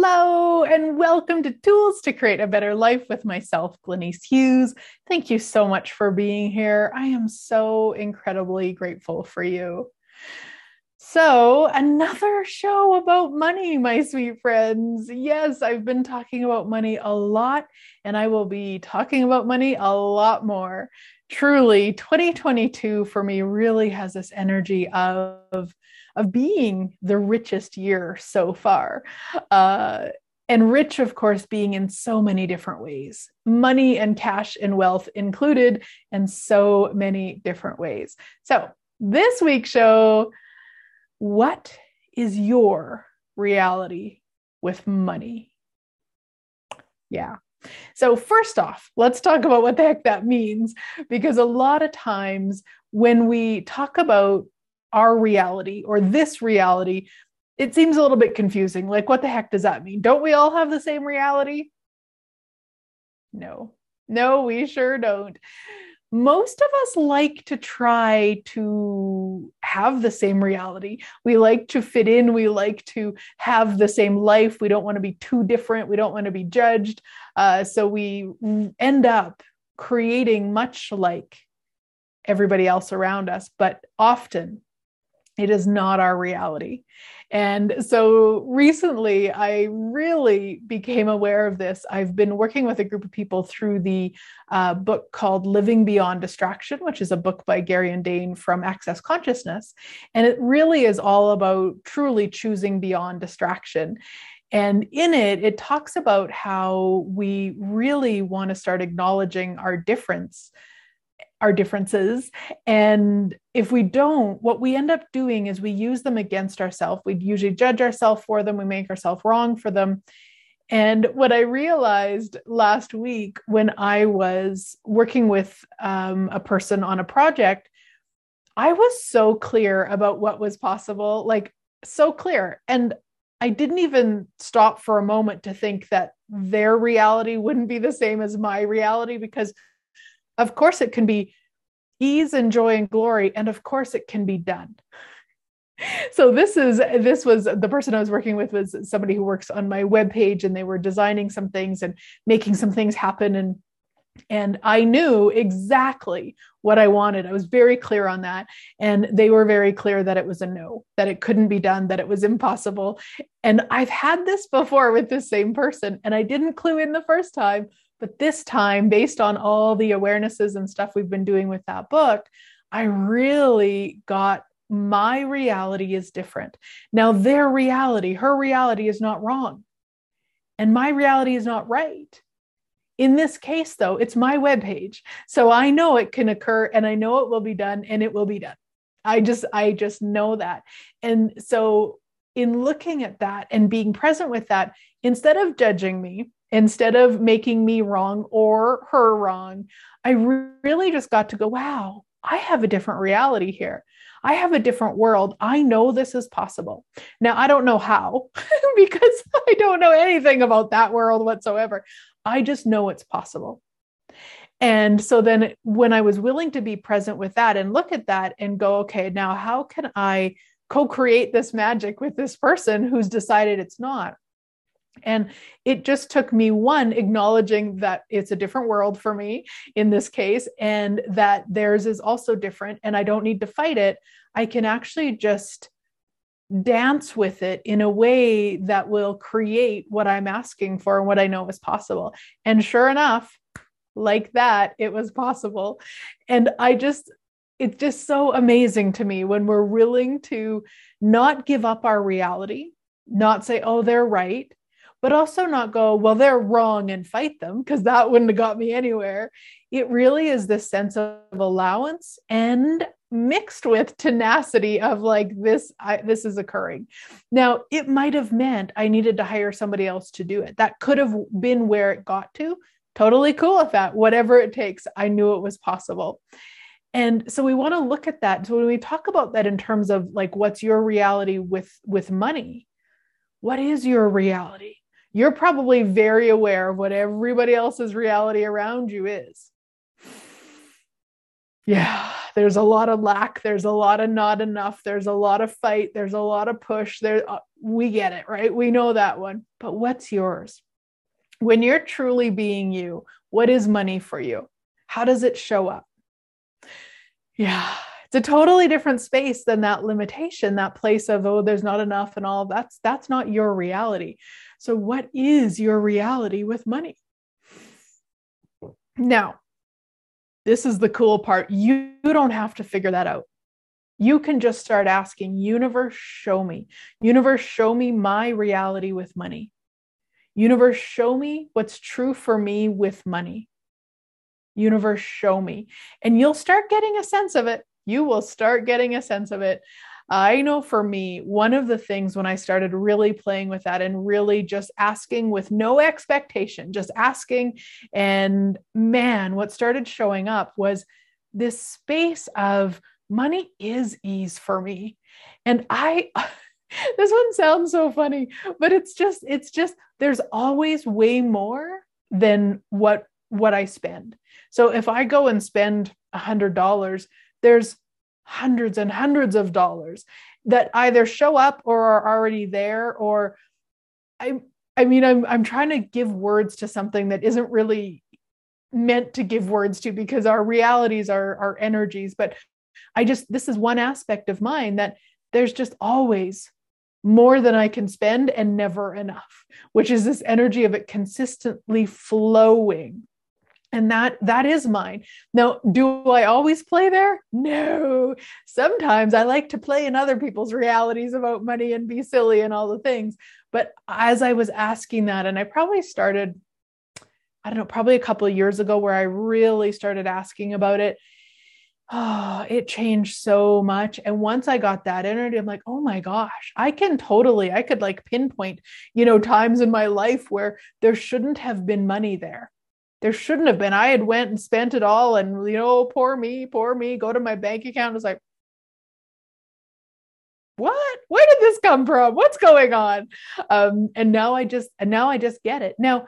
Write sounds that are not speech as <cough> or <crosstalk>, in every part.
Hello, and welcome to Tools to Create a Better Life with myself, Glenyce Hughes. Thank you so much for being here. I am so incredibly grateful for you. So, another show about money, my sweet friends. Yes, I've been talking about money a lot, and I will be talking about money a lot more. Truly, 2022 for me really has this energy of of being the richest year so far. Uh, and rich, of course, being in so many different ways, money and cash and wealth included, in so many different ways. So, this week's show what is your reality with money? Yeah. So, first off, let's talk about what the heck that means, because a lot of times when we talk about our reality or this reality, it seems a little bit confusing. Like, what the heck does that mean? Don't we all have the same reality? No, no, we sure don't. Most of us like to try to have the same reality. We like to fit in. We like to have the same life. We don't want to be too different. We don't want to be judged. Uh, so we end up creating much like everybody else around us. But often it is not our reality. And so recently, I really became aware of this. I've been working with a group of people through the uh, book called Living Beyond Distraction, which is a book by Gary and Dane from Access Consciousness. And it really is all about truly choosing beyond distraction. And in it, it talks about how we really want to start acknowledging our difference our differences. And if we don't, what we end up doing is we use them against ourselves. We usually judge ourselves for them, we make ourselves wrong for them. And what I realized last week when I was working with um, a person on a project, I was so clear about what was possible, like so clear. And I didn't even stop for a moment to think that their reality wouldn't be the same as my reality because of course, it can be ease and joy and glory, and of course, it can be done. <laughs> So this is this was the person I was working with was somebody who works on my web page, and they were designing some things and making some things happen and and I knew exactly what I wanted. I was very clear on that. And they were very clear that it was a no, that it couldn't be done, that it was impossible. And I've had this before with the same person, and I didn't clue in the first time, but this time, based on all the awarenesses and stuff we've been doing with that book, I really got my reality is different. Now, their reality, her reality is not wrong. And my reality is not right. In this case, though, it's my webpage. So I know it can occur and I know it will be done and it will be done. I just, I just know that. And so in looking at that and being present with that, instead of judging me, instead of making me wrong or her wrong, I really just got to go, wow, I have a different reality here. I have a different world. I know this is possible. Now, I don't know how <laughs> because <laughs> I don't know anything about that world whatsoever. I just know it's possible. And so then, when I was willing to be present with that and look at that and go, okay, now how can I co create this magic with this person who's decided it's not? And it just took me one acknowledging that it's a different world for me in this case, and that theirs is also different, and I don't need to fight it. I can actually just dance with it in a way that will create what I'm asking for and what I know is possible. And sure enough, like that, it was possible. And I just, it's just so amazing to me when we're willing to not give up our reality, not say, oh, they're right, but also not go, well, they're wrong and fight them because that wouldn't have got me anywhere. It really is this sense of allowance and mixed with tenacity of like this I, this is occurring. Now it might have meant i needed to hire somebody else to do it. That could have been where it got to. Totally cool with that. Whatever it takes i knew it was possible. And so we want to look at that. So when we talk about that in terms of like what's your reality with with money what is your reality you're probably very aware of what everybody else's reality around you is. Yeah, there's a lot of lack, there's a lot of not enough, there's a lot of fight, there's a lot of push. There, uh, we get it, right? We know that one. But what's yours? When you're truly being you, what is money for you? How does it show up? Yeah, it's a totally different space than that limitation, that place of, oh, there's not enough and all that's that's not your reality. So, what is your reality with money? Now, this is the cool part. You, don't have to figure that out. You can just start asking, Universe, show me. Universe, show me my reality with money. Universe, show me what's true for me with money. Universe, show me. And you'll start getting a sense of it. You will start getting a sense of it. I know for me, one of the things when I started really playing with that and really just asking with no expectation, just asking, and man, what started showing up was this space of money is ease for me. And I, <laughs> this one sounds so funny, but it's just, it's just, there's always way more than what what I spend. So if I go and spend a hundred dollars, there's hundreds and hundreds of dollars that either show up or are already there or I I mean I'm I'm trying to give words to something that isn't really meant to give words to because our realities are our energies. But I just this is one aspect of mine that there's just always more than I can spend and never enough which is this energy of it consistently flowing and that that is mine. Now do i always play there? No. Sometimes i like to play in other people's realities about money and be silly and all the things. But as i was asking that and i probably started i don't know probably a couple of years ago where i really started asking about it oh it changed so much. And once i got that energy i'm like oh my gosh i can totally i could like pinpoint you know times in my life where there shouldn't have been money there there shouldn't have been. I had went and spent it all, and you know, poor me, poor me. Go to my bank account. It's like, what? Where did this come from? What's going on? Um, and now I just, and now I just get it. Now,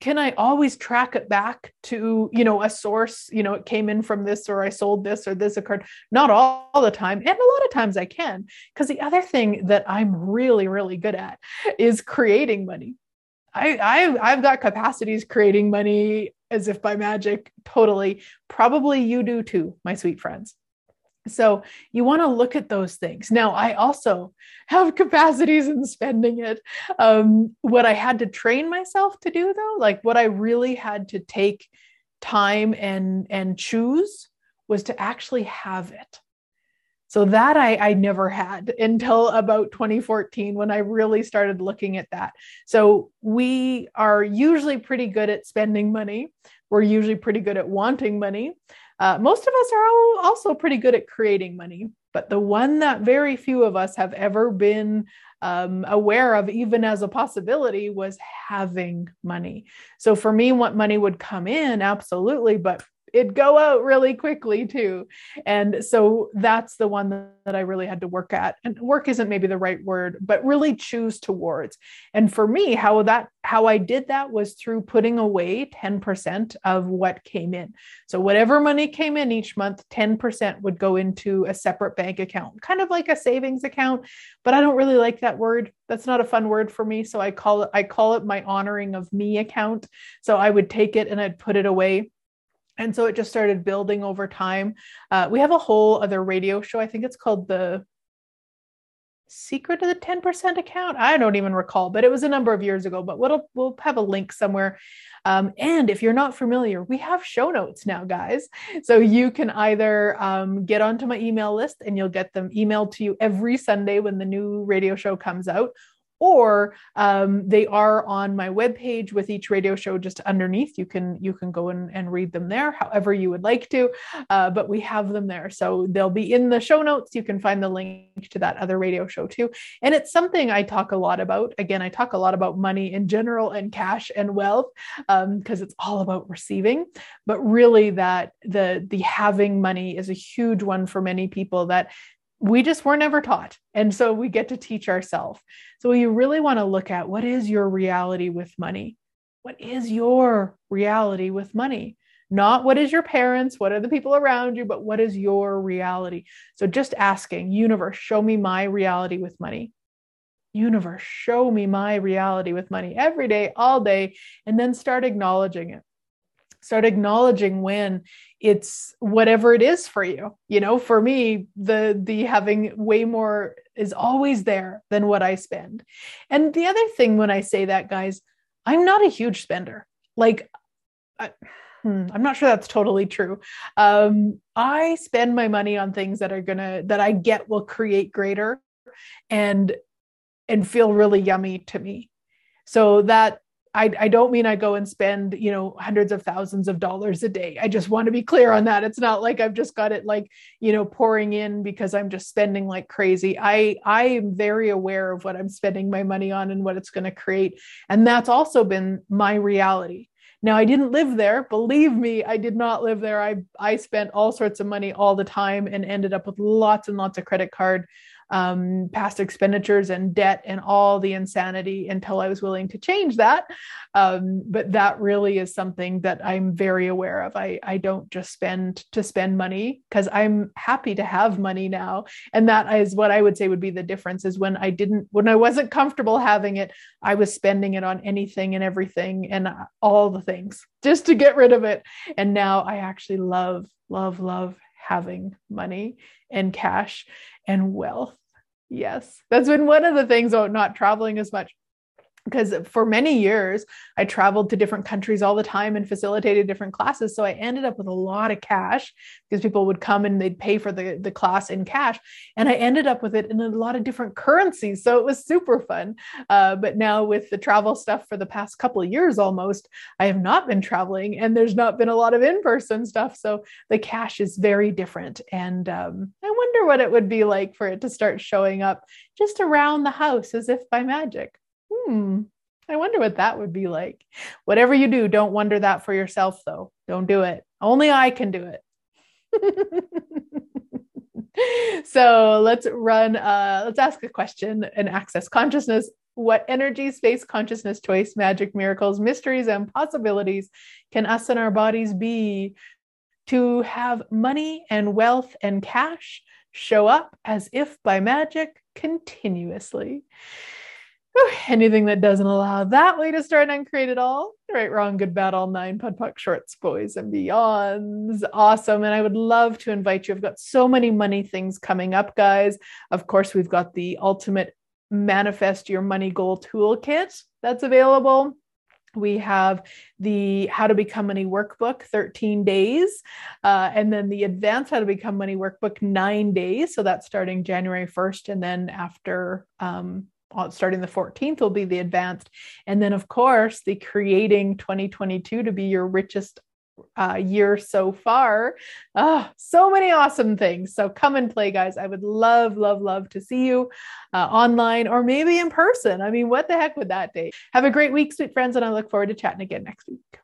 can I always track it back to, you know, a source? You know, it came in from this, or I sold this, or this occurred. Not all, all the time, and a lot of times I can, because the other thing that I'm really, really good at is creating money. I, I've, I've got capacities creating money as if by magic, totally. Probably you do too, my sweet friends. So you want to look at those things. Now, I also have <laughs> capacities in spending it. Um, what I had to train myself to do, though, like what I really had to take time and and choose was to actually have it. So that I, I never had <laughs> until about 2014 when I really started looking at that. So we are usually pretty good at spending money. We're usually pretty good at wanting money. Uh, most of us are also pretty good at creating money, but the one that very few of us have ever been um, aware of, even as a possibility, was having money. So for me, what money would come in, absolutely, but it'd go out really quickly too. And so that's the one that I really had to work at. And work isn't maybe the right word, but really choose towards. And for me, how that how I did that was through putting away 10% of what came in. So whatever money came in each month, 10% would go into a separate bank account, kind of like a savings account, but I don't really like that word. That's not a fun word for me, so I call it I call it my honoring of me account. So I would take it and I'd put it away and so it just started building over time. Uh, we have a whole other radio show. I think it's called the secret of the 10% account. I don't even recall but it was a number of years ago but we'll, we'll have a link somewhere. Um, and if you're not familiar we have show notes now guys. So you can either um, get onto my email list and you'll get them emailed to you every sunday when the new radio show comes out or um, they are on my webpage with each radio show just underneath. You can you can go and, and read them there however you would like to uh, but we have them there. So they'll be in the show notes. You can find the link to that other radio show too. And it's something i talk a lot about. Again i talk a lot about money in general and cash and wealth because um, it's all about receiving. But really that the the having money is a huge one for many people that we just were never taught. And so we get to teach ourselves. So you really want to look at what is your reality with money? What is your reality with money? not what is your parents, what are the people around you, but what is your reality. So just asking, universe, show me my reality with money. Universe, show me my reality with money every day, all day, and then start acknowledging it start acknowledging when it's whatever it is for you. You know for me the the having way more is always there than what i spend. And the other thing when i say that guys i'm not a huge spender. Like I, hmm, i'm not sure that's totally true. Um, i spend my money on things that are gonna that i get will create greater and and feel really yummy to me. So that I, I don't mean I go and spend, you know, hundreds of thousands of dollars a day. I just want to be clear on that. It's not like I've just got it like, you know, pouring in because I'm just spending like crazy. I I am very aware of what I'm spending my money on and what it's going to create. And that's also been my reality. Now I didn't live there. Believe me, I did not live there. I I spent all sorts of money all the time and ended up with lots and lots of credit card um, past expenditures and debt and all the insanity until I was willing to change that. Um, but that really is something that I'm very aware of. I, I don't just spend to spend money because I'm happy to have money now. And that is what I would say would be the difference is when I didn't, when I wasn't comfortable having it, I was spending it on anything and everything and all the things just to get rid of it. And now I actually love, love, love having money and cash and wealth. Yes, that's been one of the things about not traveling as much because for many years I traveled to different countries all the time and facilitated different classes. So I ended up with a lot of cash because people would come and they'd pay for the, the class in cash. And I ended up with it in a lot of different currencies. So it was super fun. Uh, but now with the travel stuff for the past couple of years almost, I have not been traveling and there's not been a lot of in person stuff. So the cash is very different. And um, I wonder what it would be like for it to start showing up just around the house as if by magic hmm, I wonder what that would be like. Whatever you do, don't wonder that for yourself, though. Don't do it. Only I can do it. <laughs> so let's run, uh, let's ask a question and access consciousness. What energy, space, consciousness, choice, magic, miracles, mysteries, and possibilities can us and our bodies be to have money and wealth and cash show up as if by magic continuously? <sighs> anything that doesn't allow that way to start and create it all. Right, wrong, good, bad, all nine, POD POC, shorts, boys, and beyonds. Awesome. And I would love to invite you. I've got so many money things coming up, guys. Of course, we've got the ultimate manifest your money goal toolkit that's available. We have the How to Become Money Workbook, 13 days, uh, and then the Advanced How to Become Money Workbook, nine days. So that's starting January 1st. And then after um, starting the 14th will be the advanced. And then, of course, the creating 2022 to be your richest uh, year so far. Oh, so many awesome things. So come and play, guys. I would love, love, love to see you uh, online or maybe in person. I mean, what the heck would that be? Have a great week, sweet friends, and I look forward to chatting again next week.